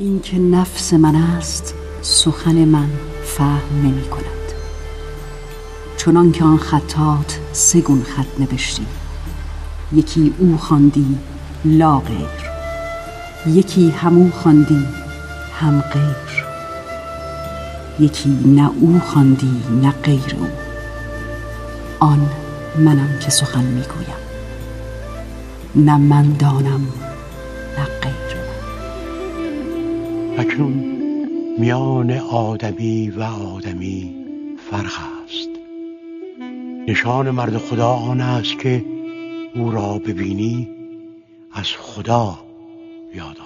این که نفس من است سخن من فهم نمی کند. چنان که آن خطات سگون خط نوشتی. یکی او خواندی لا غیر. یکی همو خواندی هم غیر. یکی نه او خواندی نه غیر او. آن منم که سخن می‌گویم نه من دانم نه غیر. میان آدمی و آدمی فرق است. نشان مرد خدا آن است که او را ببینی از خدا یاد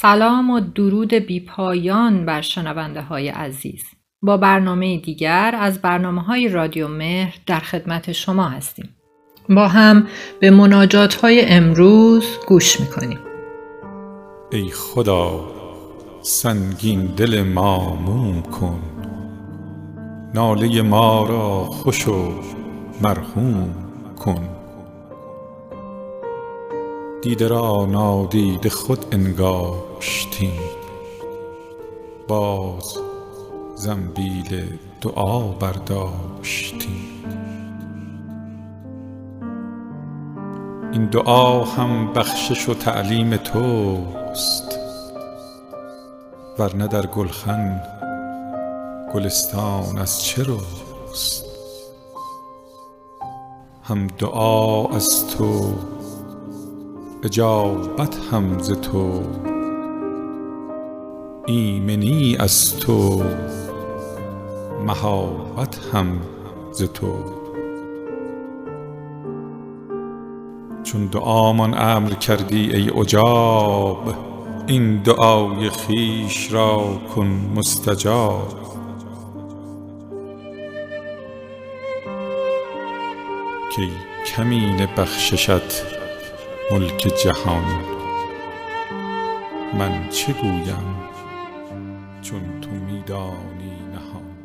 سلام و درود بیپایان بر شنونده های عزیز. با برنامه دیگر از برنامه های رادیو مهر در خدمت شما هستیم. با هم به مناجات های امروز گوش می‌کنیم. ای خدا سنگین دل ما موم کن. ناله ما را خوش و مرحوم کن. دیده را نادیده خود انگاشتیم باز زنبیل دعا برداشتیم این دعا هم بخشش و تعلیم توست ورنه در گلخن گلستان از چه روست؟ هم دعا از تو اجابت هم ز تو. ایمنی از تو. مهابت هم ز تو. چون دعامان امر کردی ای اجاب این دعای خیش را کن مستجاب. کی کمین بخششت ملک جهان. من چه گویم چون تو میدانی نهان؟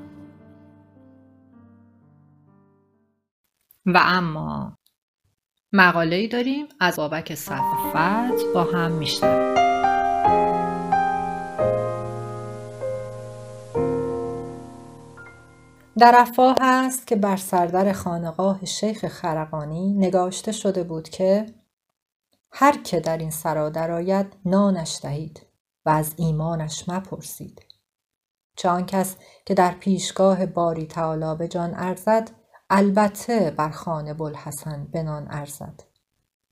و اما مقاله داریم از بابک صفت با هم میشنویم. در افواه است که بر سردر خانقاه شیخ خرقانی نگاشته شده بود که هر که در این سرا درآید نانش دهید و از ایمانش مپرسید. چه آن کس که در پیشگاه باری تعالی به جان ارزد البته بر خانه بوالحسن بنان ارزد.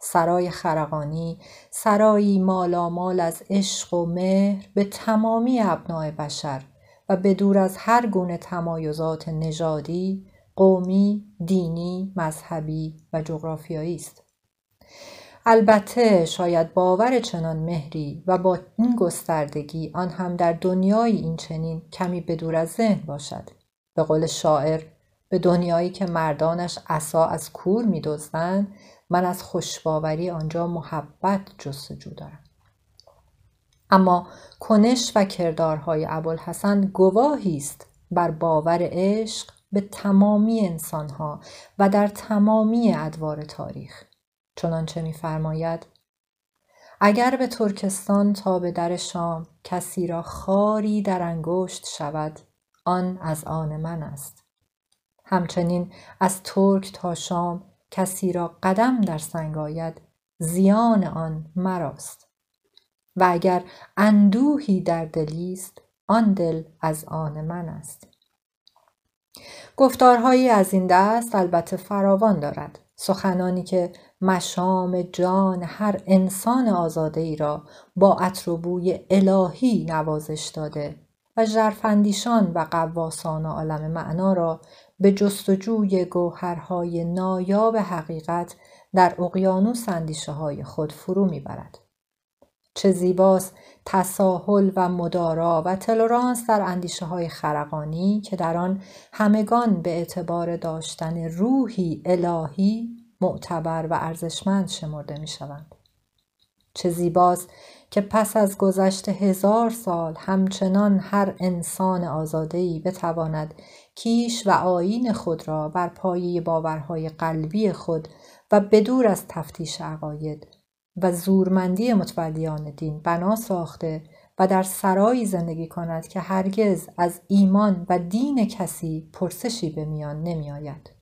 سرای خرقانی سرایی مالامال از عشق و مهر به تمامی ابناع بشر و به دور از هر گونه تمایزات نژادی قومی دینی مذهبی و جغرافیایی است. البته شاید باور چنان مهری و با این گستردگی آن هم در دنیای این چنین کمی به دور از ذهن باشد. به قول شاعر به دنیایی که مردانش عصا از کور میدزدند من از خوشباوری آنجا محبت جستجو دارم. اما کنش و کردارهای ابوالحسن گواهی است بر باور عشق به تمامی انسانها و در تمامی ادوار تاریخ. چنانچه میفرماید اگر به ترکستان تا به در شام کسی را خاری در انگشت شود آن از آن من است. همچنین از ترک تا شام کسی را قدم در سنگ آید زیان آن مراست. و اگر اندوهی در دلی است آن دل از آن من است. گفتارهایی از این دست البته فراوان دارد. سخنانی که مشام جان هر انسان آزاده ای را با عطر و بوی الهی نوازش داده و ژرفاندیشان و قواسان عالم معنا را به جستجوی گوهرهای نایاب حقیقت در اقیانوس اندیشه های خود فرو می‌برد. چه زیباست تساهل و مدارا و تلورانس در اندیشه های خرقانی که در آن همگان به اعتبار داشتن روحی الهی معتبر و ارزشمند شمرده می شوند. چه زیباست که پس از گذشت هزار سال همچنان هر انسان آزادهی بتواند کیش و آین خود را بر پایه باورهای قلبی خود و بدور از تفتیش عقاید و زورمندی متولیان دین بنا ساخته و در سرایی زندگی کند که هرگز از ایمان و دین کسی پرسشی به میان نمی آید.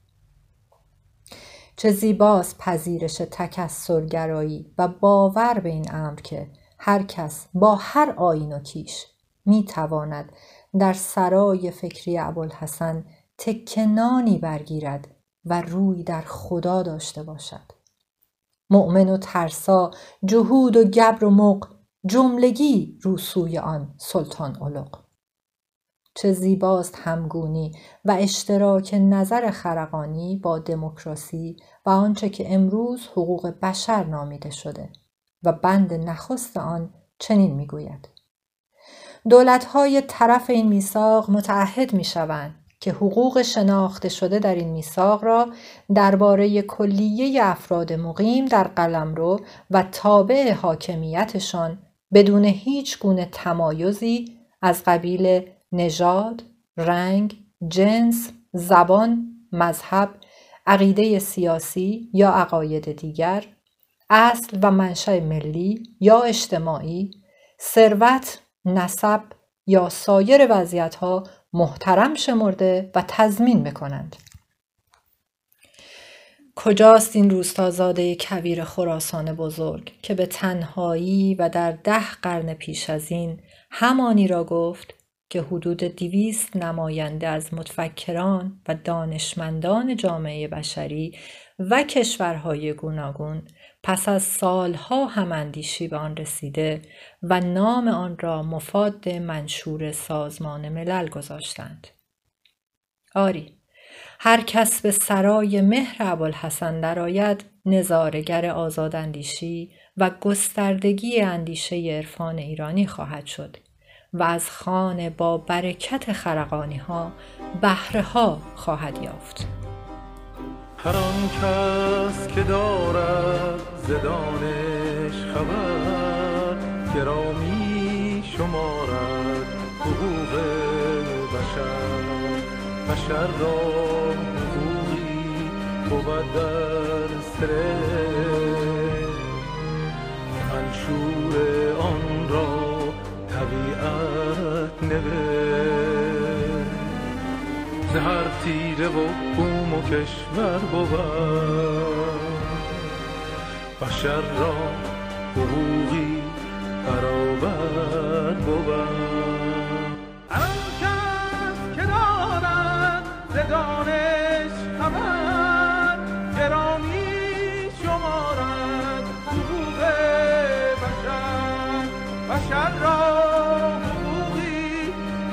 چه زیباست پذیرش تکسرگرایی و باور به این امر که هر کس با هر آین و کیش می تواند در سرای فکری ابوالحسن تکنانی برگیرد و روی در خدا داشته باشد. مؤمن و ترسا جهود و گبر و مق جملگی روسوی آن سلطان علق. چه زیباست همگونی و اشتراک نظر خرقانی با دموکراسی و آنچه که امروز حقوق بشر نامیده شده و بند نخست آن چنین می‌گوید. دولتهای طرف این میثاق متعهد می‌شوند که حقوق شناخته شده در این میثاق را درباره کلیه افراد مقیم در قلمرو و تابع حاکمیتشان بدون هیچ گونه تمایزی از قبیل نژاد، رنگ، جنس، زبان، مذهب، عقیده سیاسی یا عقاید دیگر، اصل و منشأ ملی یا اجتماعی، ثروت، نسب یا سایر وضعیتها محترم شمرده و تضمین می‌کنند. کجاست این روستازاده کویر خراسان بزرگ که به تنهایی و در ده قرن پیش از این همانی را گفت که حدود دیویست نماینده از متفکران و دانشمندان جامعه بشری و کشورهای گوناگون پس از سالها هماندیشی به آن رسیده و نام آن را مفاد منشور سازمان ملل گذاشتند. آری هر کس به سرای مهر ابوالحسن درآید نظارگر آزاداندیشی و گستردگی اندیشه عرفان ایرانی خواهد شد و از خانه با برکت خرقانی ها بهره ها خواهد یافت. هر آن کس که دارد زدانش خبر گرامی شمارد حقوق بشر. بشر را حقوقی بود در سر. منشور آن نوشت. هر تیره و بوم و کشور بود. بشر را حقوقی برابر بود. هر کس که دارد ز دانش خبر گرامی شمارد حقوق بشر. بشر را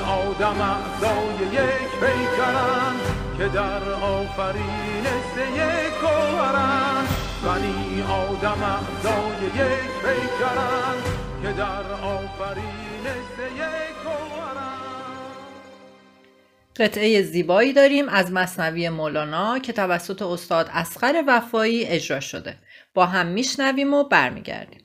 آدم اعضای یک پیکرند که در آفرینش یک گوهرند بنی آدم اعضای یک پیکرند که در قطعه زیبایی داریم از مصنوی مولانا که توسط استاد اسقر وفایی اجرا شده. با هم میشنویم و برمیگردیم.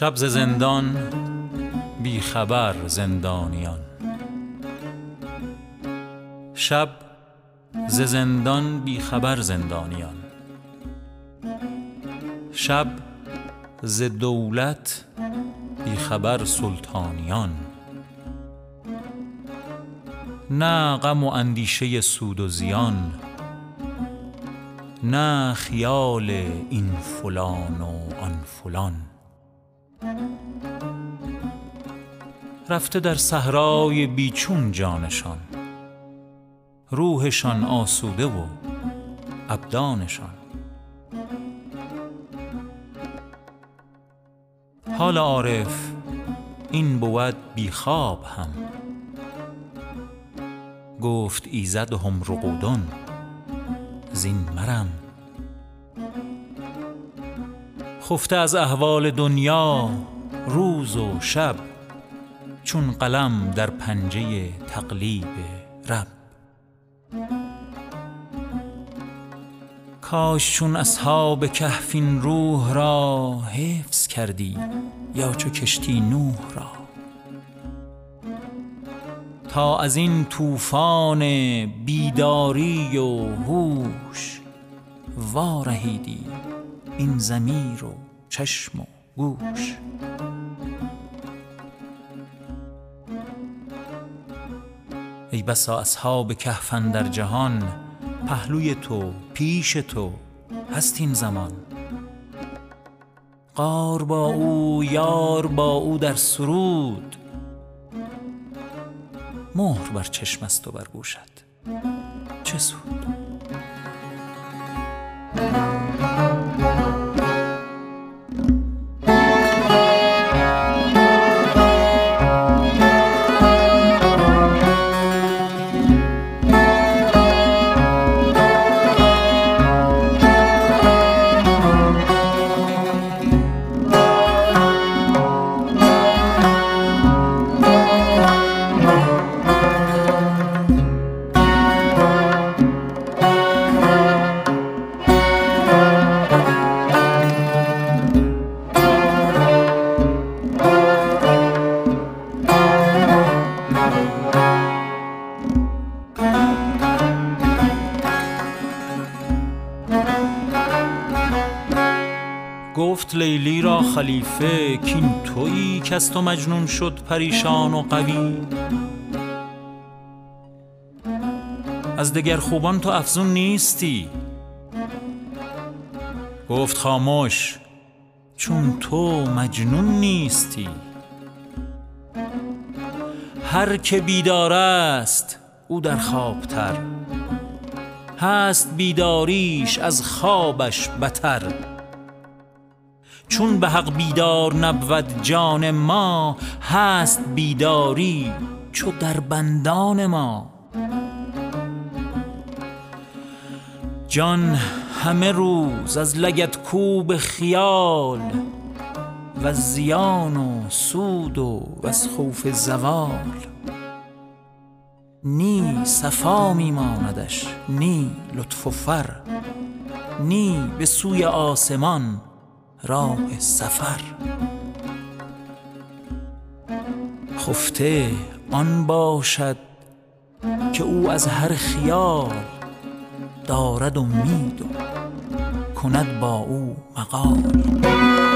شب ز زندان بی خبر زندانیان. شب ز زندان بی خبر زندانیان. شب ز دولت بی خبر سلطانیان. نه غم و اندیشه سود و زیان نه خیال این فلان و آن فلان. رفته در صحرای بیچون جانشان. روحشان آسوده و ابدانشان. حال عارف این بود بیخواب هم. گفت ایزد هم رقودون زین مرم. خفته از احوال دنیا روز و شب چون قلم در پنجه تقلیب رب. کاش چون اصحاب کهفین روح را حفظ کردی یا چو کشتی نوح را. تا از این طوفان بیداری و هوش وارهیدی. این زمیر و چشم و گوش. ای بسا اصحاب کهفن در جهان پهلوی تو پیش تو هست این زمان. قار با او یار با او در سرود. مهر بر چشم است و بر گوشت. چه سود؟ خلیفه کین تویی که از تو مجنون شد پریشان و قوی. از دگر خوبان تو افزون نیستی. گفت خاموش چون تو مجنون نیستی. هر که بیدار است او در خوابتر. هست بیداریش از خوابش بتر. چون به حق بیدار نبود جان ما هست بیداری چو در بندان ما. جان همه روز از لگت کوب خیال و زیان و سود و از خوف زوال. نی صفا میماندش نی لطف و فر نی به سوی آسمان راه سفر. نهفته آن باشد که او از هر خیال دارد امید و کند با او مقال.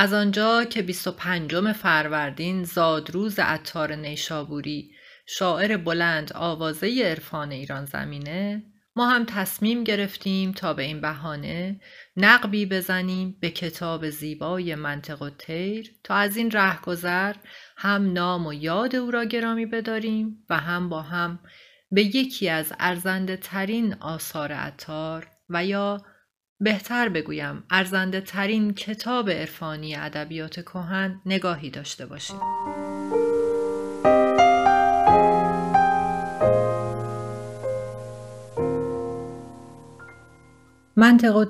از آنجا که 25 فروردین زادروز عطار نیشابوری شاعر بلند آوازه عرفان ایران زمینه ما هم تصمیم گرفتیم تا به این بهانه نقبی بزنیم به کتاب زیبای منطق و تیر تا از این رهگذر هم نام و یاد او را گرامی بداریم و هم با هم به یکی از ارزنده ترین آثار عطار و یا بهتر بگویم ارزنده ترین کتاب عرفانی ادبیات کهن نگاهی داشته باشیم. منطق و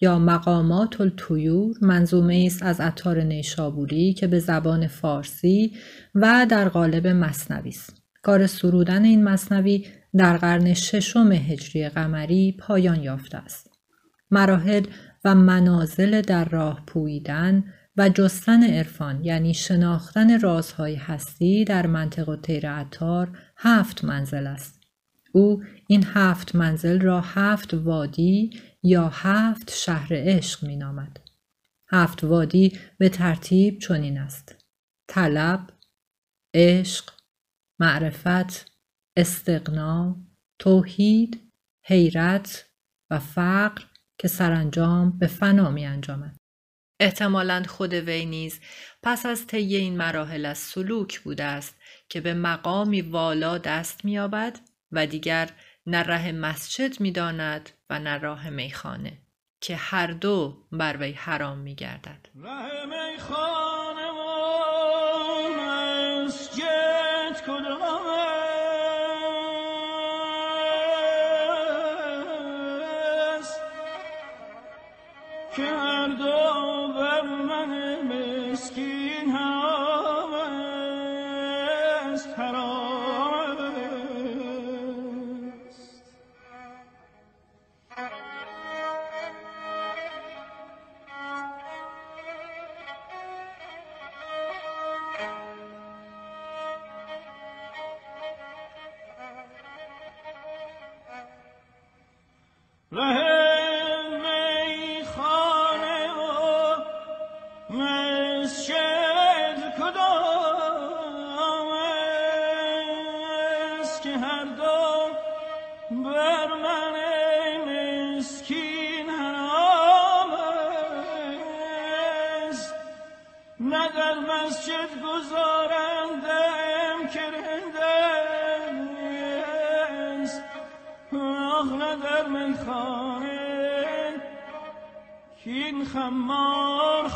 یا مقامات الطیور منظومه است از عطار نیشابوری که به زبان فارسی و در قالب مصنوی است. کار سرودن این مصنوی در قرن ششم هجری قمری پایان یافته است. مراحل و منازل در راه پویدن و جستن عرفان یعنی شناختن رازهای هستی در منطق و تیر عطار هفت منزل است. او این هفت منزل را هفت وادی یا هفت شهر عشق می نامد. هفت وادی به ترتیب چنین است. طلب، عشق، معرفت، استقنا، توحید، حیرت و فقر که سرانجام به فنا می انجامد. احتمالا خود وی نیز پس از طی این مراحل از سلوک بوده است که به مقامی والا دست مییابد و دیگر نه ره مسجد می‌داند و نه راه میخانه که هر دو بر وی حرام میگردد ره که این خمار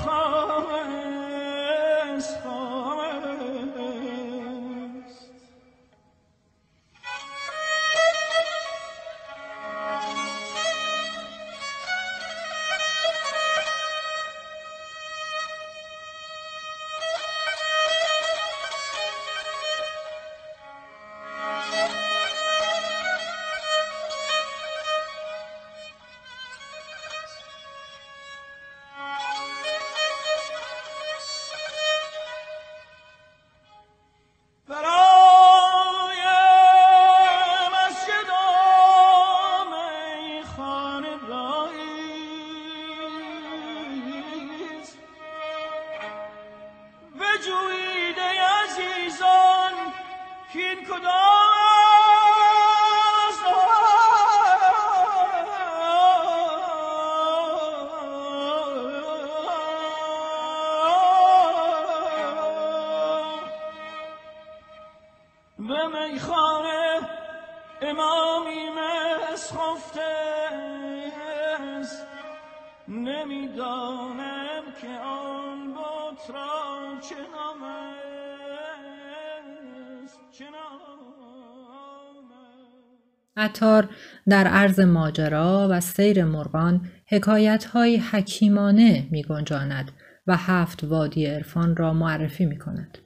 عطار در عرض ماجرا و سیر مرغان حکایت‌های حکیمانه می گنجاند و هفت وادی عرفان را معرفی می کند.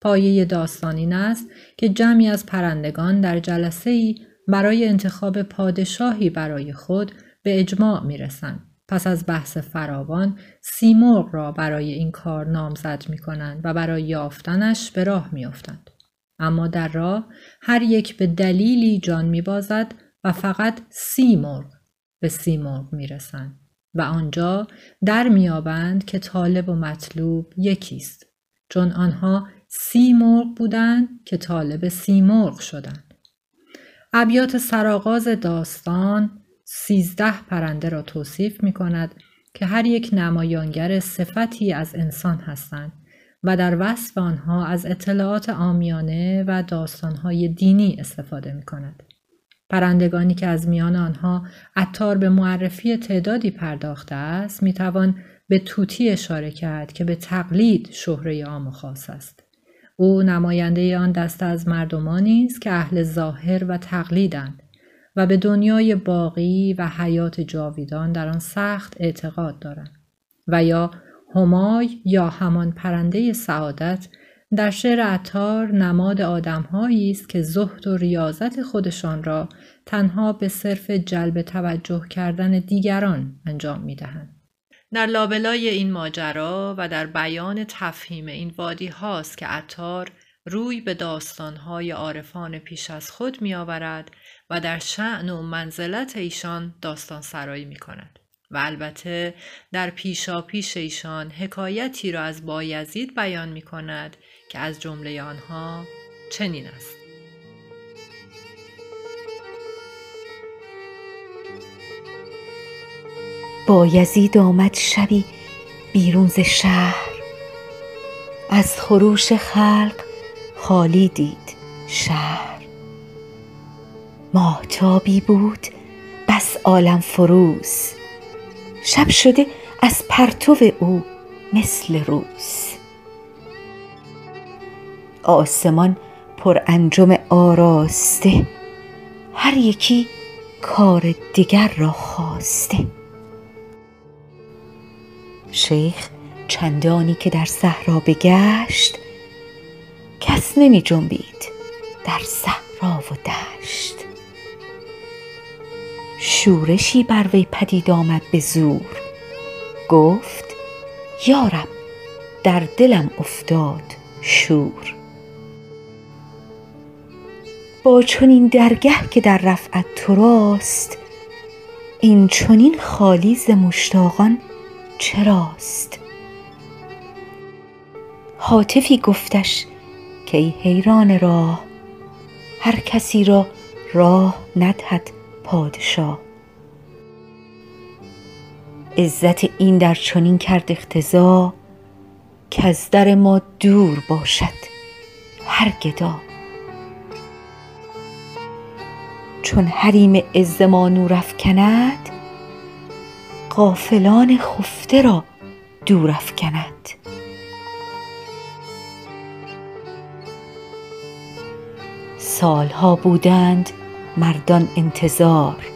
پایه داستان این است که جمعی از پرندگان در جلسه ای برای انتخاب پادشاهی برای خود به اجماع می رسند. پس از بحث فراوان سیمرغ را برای این کار نامزد می کنند و برای یافتنش به راه می افتند. اما در راه هر یک به دلیلی جان می بازد و فقط سی مرغ به سی مرغ می رسند و آنجا در میابند که طالب و مطلوب یکیست چون آنها سی مرغ بودند که طالب سی مرغ شدند. ابیات سرآغاز داستان سیزده پرنده را توصیف می کند که هر یک نمایانگر صفتی از انسان هستند و در وصف آنها از اطلاعات آمیانه و داستانهای دینی استفاده می کند. پرندگانی که از میان آنها عطار به معرفی تعدادی پرداخته است می توان به توتی اشاره کرد که به تقلید شهره عام و خاص است. او نماینده آن دسته از مردمانی است که اهل ظاهر و تقلیدند و به دنیای باقی و حیات جاویدان در آن سخت اعتقاد دارند و یا همای یا همان پرنده سعادت در شعر عطار نماد آدمهایی است که زهد و ریاضت خودشان را تنها به صرف جلب توجه کردن دیگران انجام می دهند. در لابلای این ماجرا و در بیان تفهیم این وادی هاست که عطار روی به داستانهای عارفان پیش از خود می آورد و در شعن و منزلت ایشان داستان سرایی می کند. و البته در پیشا پیش ایشان حکایتی را از بایزید بیان می کند که از جمله آنها چنین است. بایزید آمد شبی بیرون ز شهر. از خروش خلق خالی دید شهر. ماهتابی بود بس عالم فروز. شب شده از پرتو او مثل روز. آسمان پر انجم آراسته هر یکی کار دیگر را خواسته. شیخ چندانی که در صحرا بگشت کس نمی جنبید در صحرا و دشت. شورشی بر وی پدید آمد به زور. گفت یارب در دلم افتاد شور. با چنین درگه که در رفعت تو راست این چنین خالی ز مشتاقان چراست؟ حاطفی گفتش که ای حیران راه هر کسی را راه ندهد پادشاه. عزت این در چنین کرد اقتضا از در ما دور باشد هر گدا. چون حریم عز ما نور افکند غافلان خفته را دور افکند. سالها بودند مردان انتظار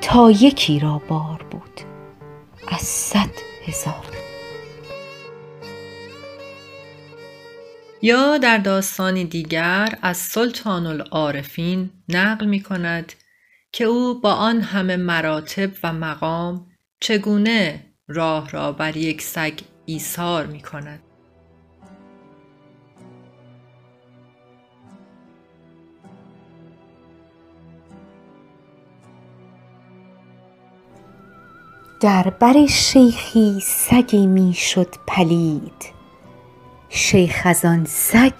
تا یکی را بار بود از صد هزار. یا در داستانی دیگر از سلطان العارفین نقل می کند که او با آن همه مراتب و مقام چگونه راه را بر یک سگ ایثار می کند. در بر شیخی سگی می شد پلید. شیخ از آن سگ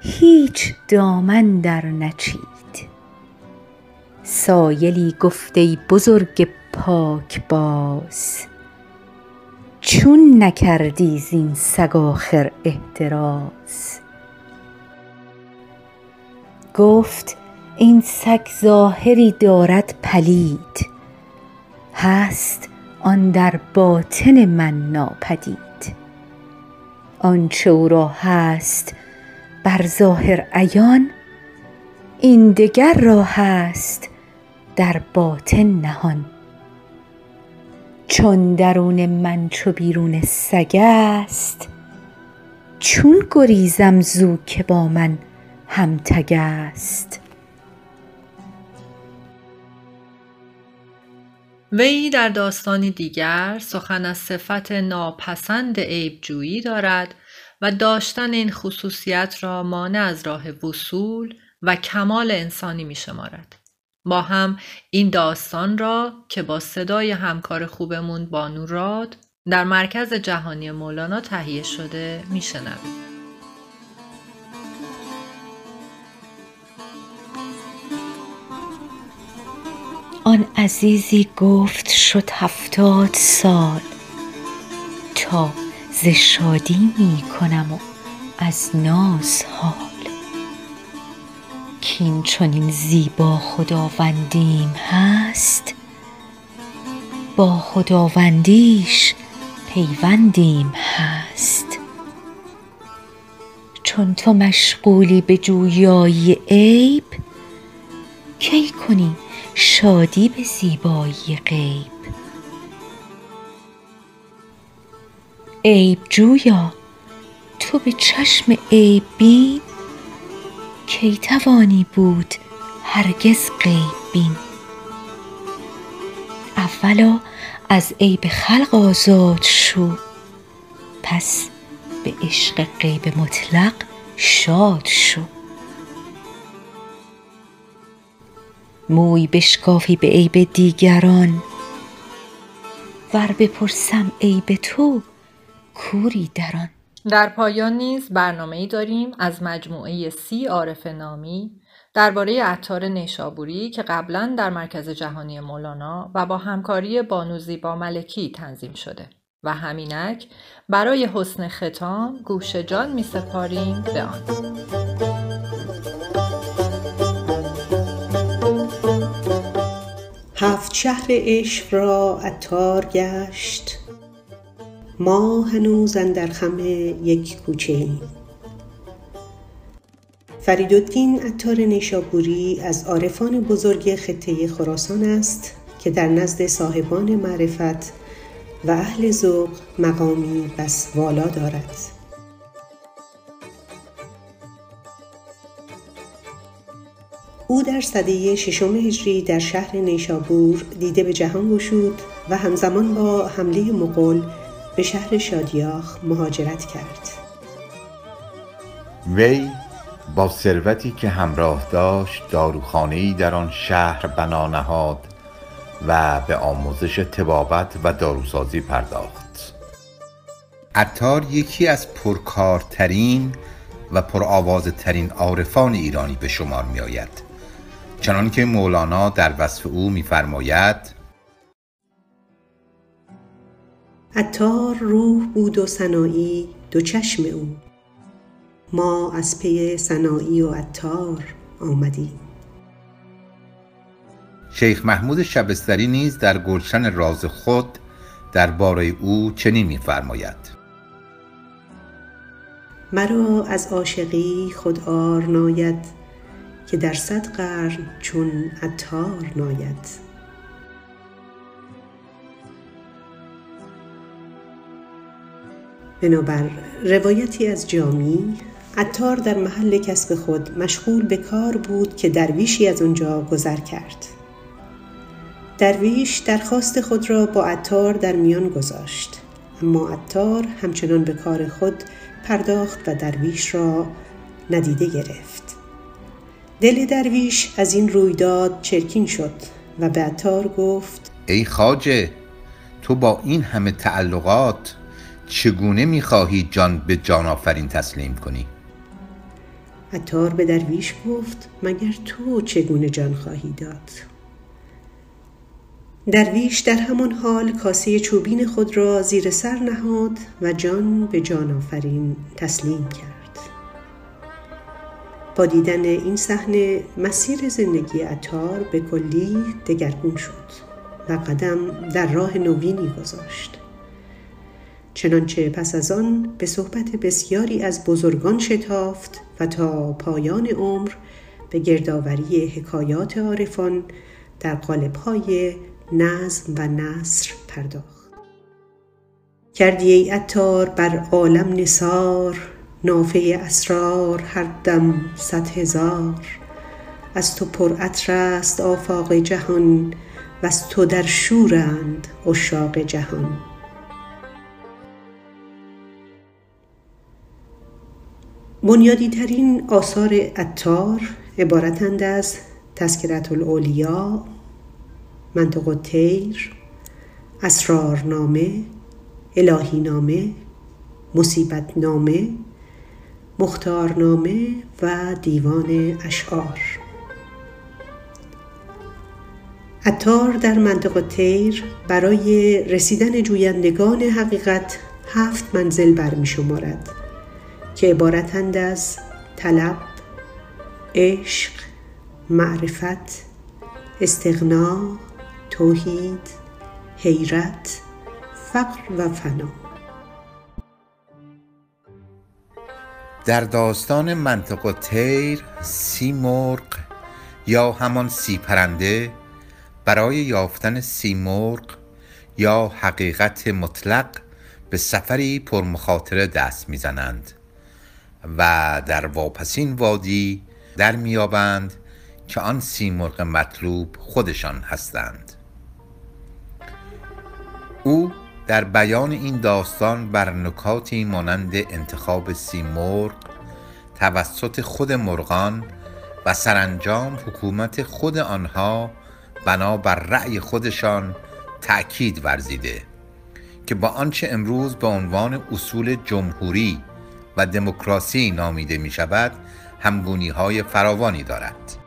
هیچ دامن در نچید. سایلی گفت ای بزرگ پاکباز چون نکردی زین سگ آخر احتراز؟ گفت این سگ ظاهری دارد پلید هست آن در باطن من ناپدید. آنچه او را هست بر ظاهر عیان این دگر را هست در باطن نهان. چون درون من چو بیرون سگ است چون گریزم زو که با من همتگ است. وی در داستانی دیگر سخن از صفت ناپسند عیبجویی دارد و داشتن این خصوصیت را مانع از راه وصول و کمال انسانی می شمارد. با هم این داستان را که با صدای همکار خوبمون بانو راد در مرکز جهانی مولانا تهیه شده میشنویم. آن عزیزی گفت شد هفتاد سال. تا ز شادی می کنم و از ناز حال. کین چنین زیبا خداوندیم هست؟ با خداوندیش پیوندیم هست. چون تو مشغولی به جویایی عیب کی کنی شادی به زیبایی غیب. عیب جویا تو به چشم عیب بین کی توانی بود هرگز غیب بین. اولا از عیب خلق آزاد شو پس به عشق غیب مطلق شاد شو. موی بشکافی به عیب دیگران. ور بپرسم عیب تو کوری در آن در پایان نیز برنامه ای داریم از مجموعه سی عارف نامی درباره عطار نیشابوری که قبلا در مرکز جهانی مولانا و با همکاری بانو زیبا ملکی تنظیم شده. و همینک برای حسن ختام گوش جان می سپاریم به آن. هفت شهر عشق را عطار گشت. ما هنوز اندر خم یک کوچه ایم. فریدالدین عطار نیشابوری از عارفان بزرگ خطه خراسان است که در نزد صاحبان معرفت و اهل ذوق مقامی بس والا دارد. او در سده ششم هجری در شهر نیشابور دیده به جهان گشود و همزمان با حمله مغول به شهر شادیاخ مهاجرت کرد. وی با ثروتی که همراه داشت داروخانه‌ای در آن شهر بنا نهاد و به آموزش تبابت و داروسازی پرداخت. عطار یکی از پرکارترین و پرآوازترین عارفان ایرانی به شمار می آید چنانکه مولانا در وصف او می‌فرماید عطار روح بود و سنایی دو چشم او. ما از پی سنایی و عطار آمدیم. شیخ محمود شبستری نیز در گلشن راز خود درباره او چنین می‌فرماید. مرا از عاشقی خود عار ناید. که در صد قرن چون عطار ناید. بنابر روایتی از جامی عطار در محل کسب خود مشغول به کار بود که درویشی از آنجا گذر کرد. درویش درخواست خود را با عطار در میان گذاشت. اما عطار همچنان به کار خود پرداخت و درویش را ندیده گرفت. دل درویش از این رویداد چرکین شد و به عطار گفت ای خاجه تو با این همه تعلقات چگونه می‌خواهی جان به جان آفرین تسلیم کنی؟ عطار به درویش گفت مگر تو چگونه جان خواهی داد؟ درویش در همان حال کاسه چوبین خود را زیر سر نهاد و جان به جان آفرین تسلیم کرد با دیدن این صحنه مسیر زندگی اتار به کلی دگرگون شد و قدم در راه نوینی گذاشت. چنانچه پس از آن به صحبت بسیاری از بزرگان شتافت و تا پایان عمر به گردآوری حکایات عارفان در قالب‌های نظم و نصر پرداخت. کردی ای عطار بر عالم نثار نافه اسرار هر دم صد هزار. از تو پر عطر است آفاق جهان وز تو در شورند عشاق جهان. بنیادی ترین آثار عطار عبارتند از تذکرت الاولیا منطق الطیر اسرارنامه الهی نامه مصیبت نامه مختارنامه و دیوان اشعار. عطار در منطق تیر برای رسیدن جویندگان حقیقت هفت منزل برمی شمارد که عبارتند از طلب عشق معرفت استغنا توحید حیرت فقر و فنا. در داستان منطق تیر سی مرغ یا همان سی پرنده برای یافتن سی مرغ یا حقیقت مطلق به سفری پرمخاطره دست می‌زنند و در واپسین وادی در میابند که آن سیمرغ مطلوب خودشان هستند. در بیان این داستان بر نکاتی مانند انتخاب سیمرغ توسط خود مرغان و سرانجام حکومت خود آنها بنا بر رأی خودشان تأکید ورزیده که با آنچه امروز به عنوان اصول جمهوری و دموکراسی نامیده می شود همگونی های فراوانی دارد.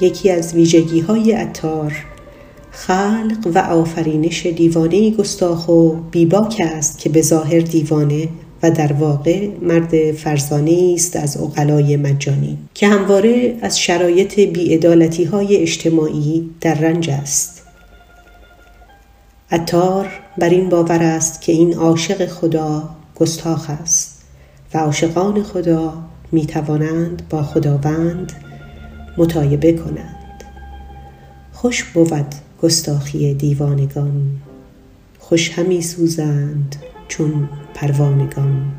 یکی از ویژگی های عطار. خلق و آفرینش دیوانه گستاخ و بیباک است که به ظاهر دیوانه و در واقع مرد فرزانه است از اقلای مجانی که همواره از شرایط بیعدالتی های اجتماعی در رنج است. عطار بر این باور است که این عاشق خدا گستاخ است و عاشقان خدا می توانند با خداوند مطایبه کنند. خوش بود گستاخی دیوانگان خوش همی سوزند چون پروانگان.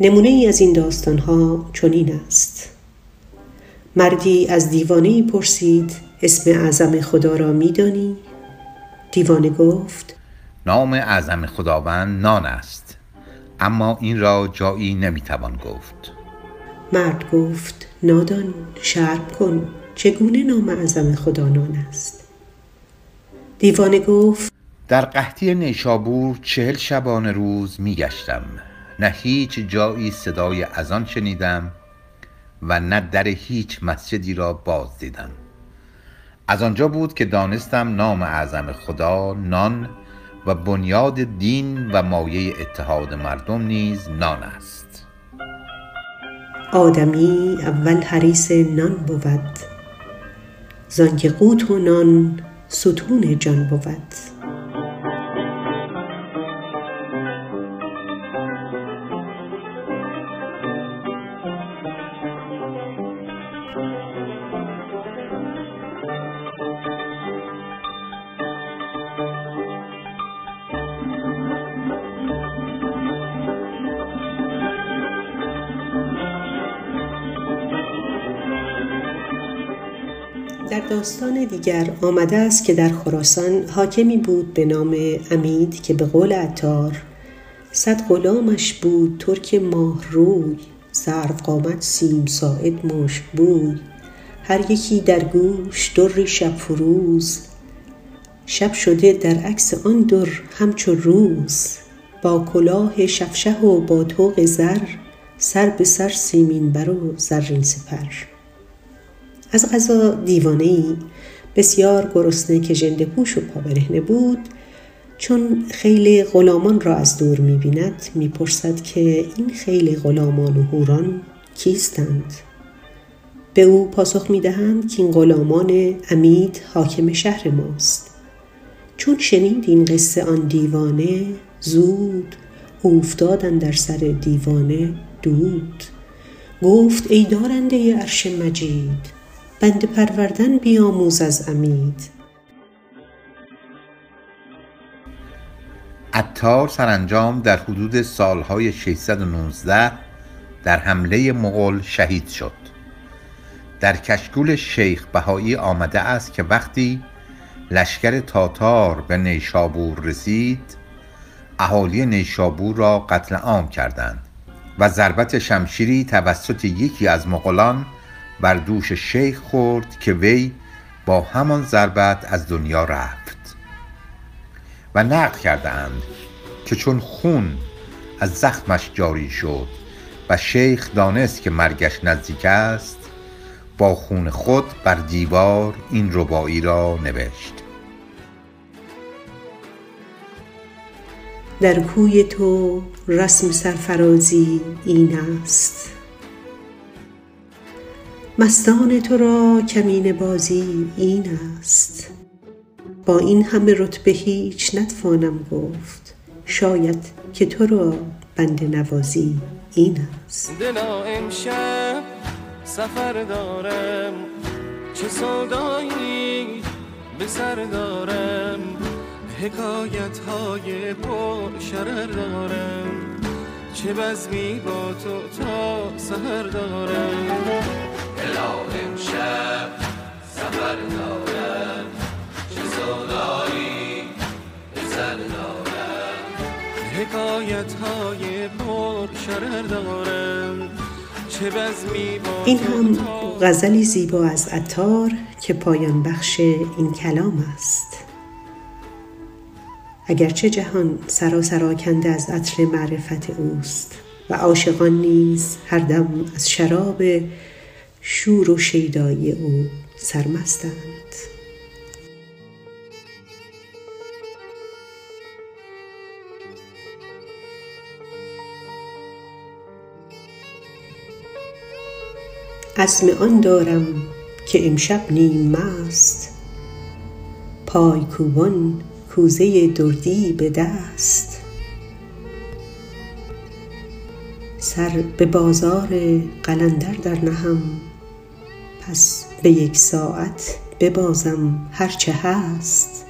نمونه ای از این داستان ها چنین است. مردی از دیوانه پرسید اسم اعظم خدا را میدانی؟ دیوانه گفت نام اعظم خداوند نان است. اما این را جایی نمی‌توان گفت. مرد گفت نادان شرب کن چگونه نام اعظم خدا نان است؟ دیوانه گفت در قحطی نیشابور چهل شبانه روز میگشتم. نه هیچ جایی صدای اذان شنیدم و نه در هیچ مسجدی را باز دیدم. از آنجا بود که دانستم نام اعظم خدا نان و بنیاد دین و مایه اتحاد مردم نیز نان است. آدمی اول حریص نان بود زانکه قوت و نان ستون جان بود. در داستان دیگر آمده است که در خراسان حاکمی بود به نام امید که به قول عطار صد غلامش بود ترک ماه روی سرو قامت سیم ساعد مشک بوی هر یکی در گوش در شب فروز شب شده در عکس آن در همچو روز با کلاه شفشه و با طوق زر سر به سر سیمین بر و زرین سپر. از قضا دیوانه ای بسیار گرسنه که ژنده پوش و پابرهنه بود. چون خیلی غلامان را از دور می بیند می پرسد که این خیلی غلامان و هوران کیستند؟ به او پاسخ می دهند که این غلامان امید حاکم شهر ماست. چون شنید این قصه آن دیوانه زود افتادن در سر دیوانه دود. گفت ای دارنده عرش مجید بند پروردن بیاموز از امید عطار سرانجام در حدود سالهای 619 در حمله مغول شهید شد. در کشکول شیخ بهایی آمده است که وقتی لشکر تاتار به نیشابور رسید اهالی نیشابور را قتل عام کردند و ضربت شمشیری توسط یکی از مغولان بر دوش شیخ خورد که وی با همان ضربت از دنیا رفت. و نقل کردند که چون خون از زخمش جاری شد و شیخ دانست که مرگش نزدیک است با خون خود بر دیوار این ربایی را نوشت. در کوی تو رسم سرفرازی این است. مستان تو را کمین بازی این است. با این همه رتبه هیچ نتوانم گفت شاید که تو را بند نوازی این است. دلا امشب سفر دارم چه سودایی به سر دارم. حکایت های پر شرر دارم چه بزمی با تو تا سهر دارم. این هم غزلی زیبا از عطار که پایان بخش این کلام است. اگرچه جهان سراسر آکنده از عطر معرفت اوست و عاشقان نیز هر دم از شراب شور و شیدایی او سرمستند. عزم آن دارم که امشب نیم مست پای کوبان کوزه دردی به دست. سر به بازار قلندر در نهم. پس به یک ساعت ببازم هر چه هست.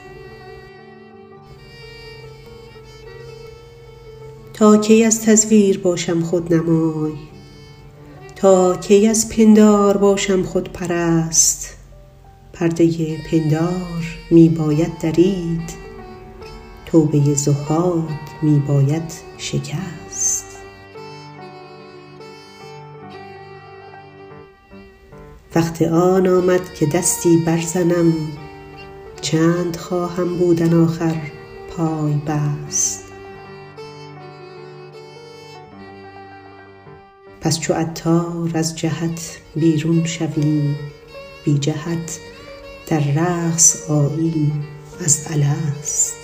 تا کی از تزویر باشم خودنمای تا کی از پندار باشم خودپرست پرده پندار می باید درید توبه زهاد می باید شکست. وقت آن آمد که دستی برزنم چند خواهم بودن آخر پای بست. پس چو عطار از جهت بیرون شویم بی جهت در رقص آییم از الست.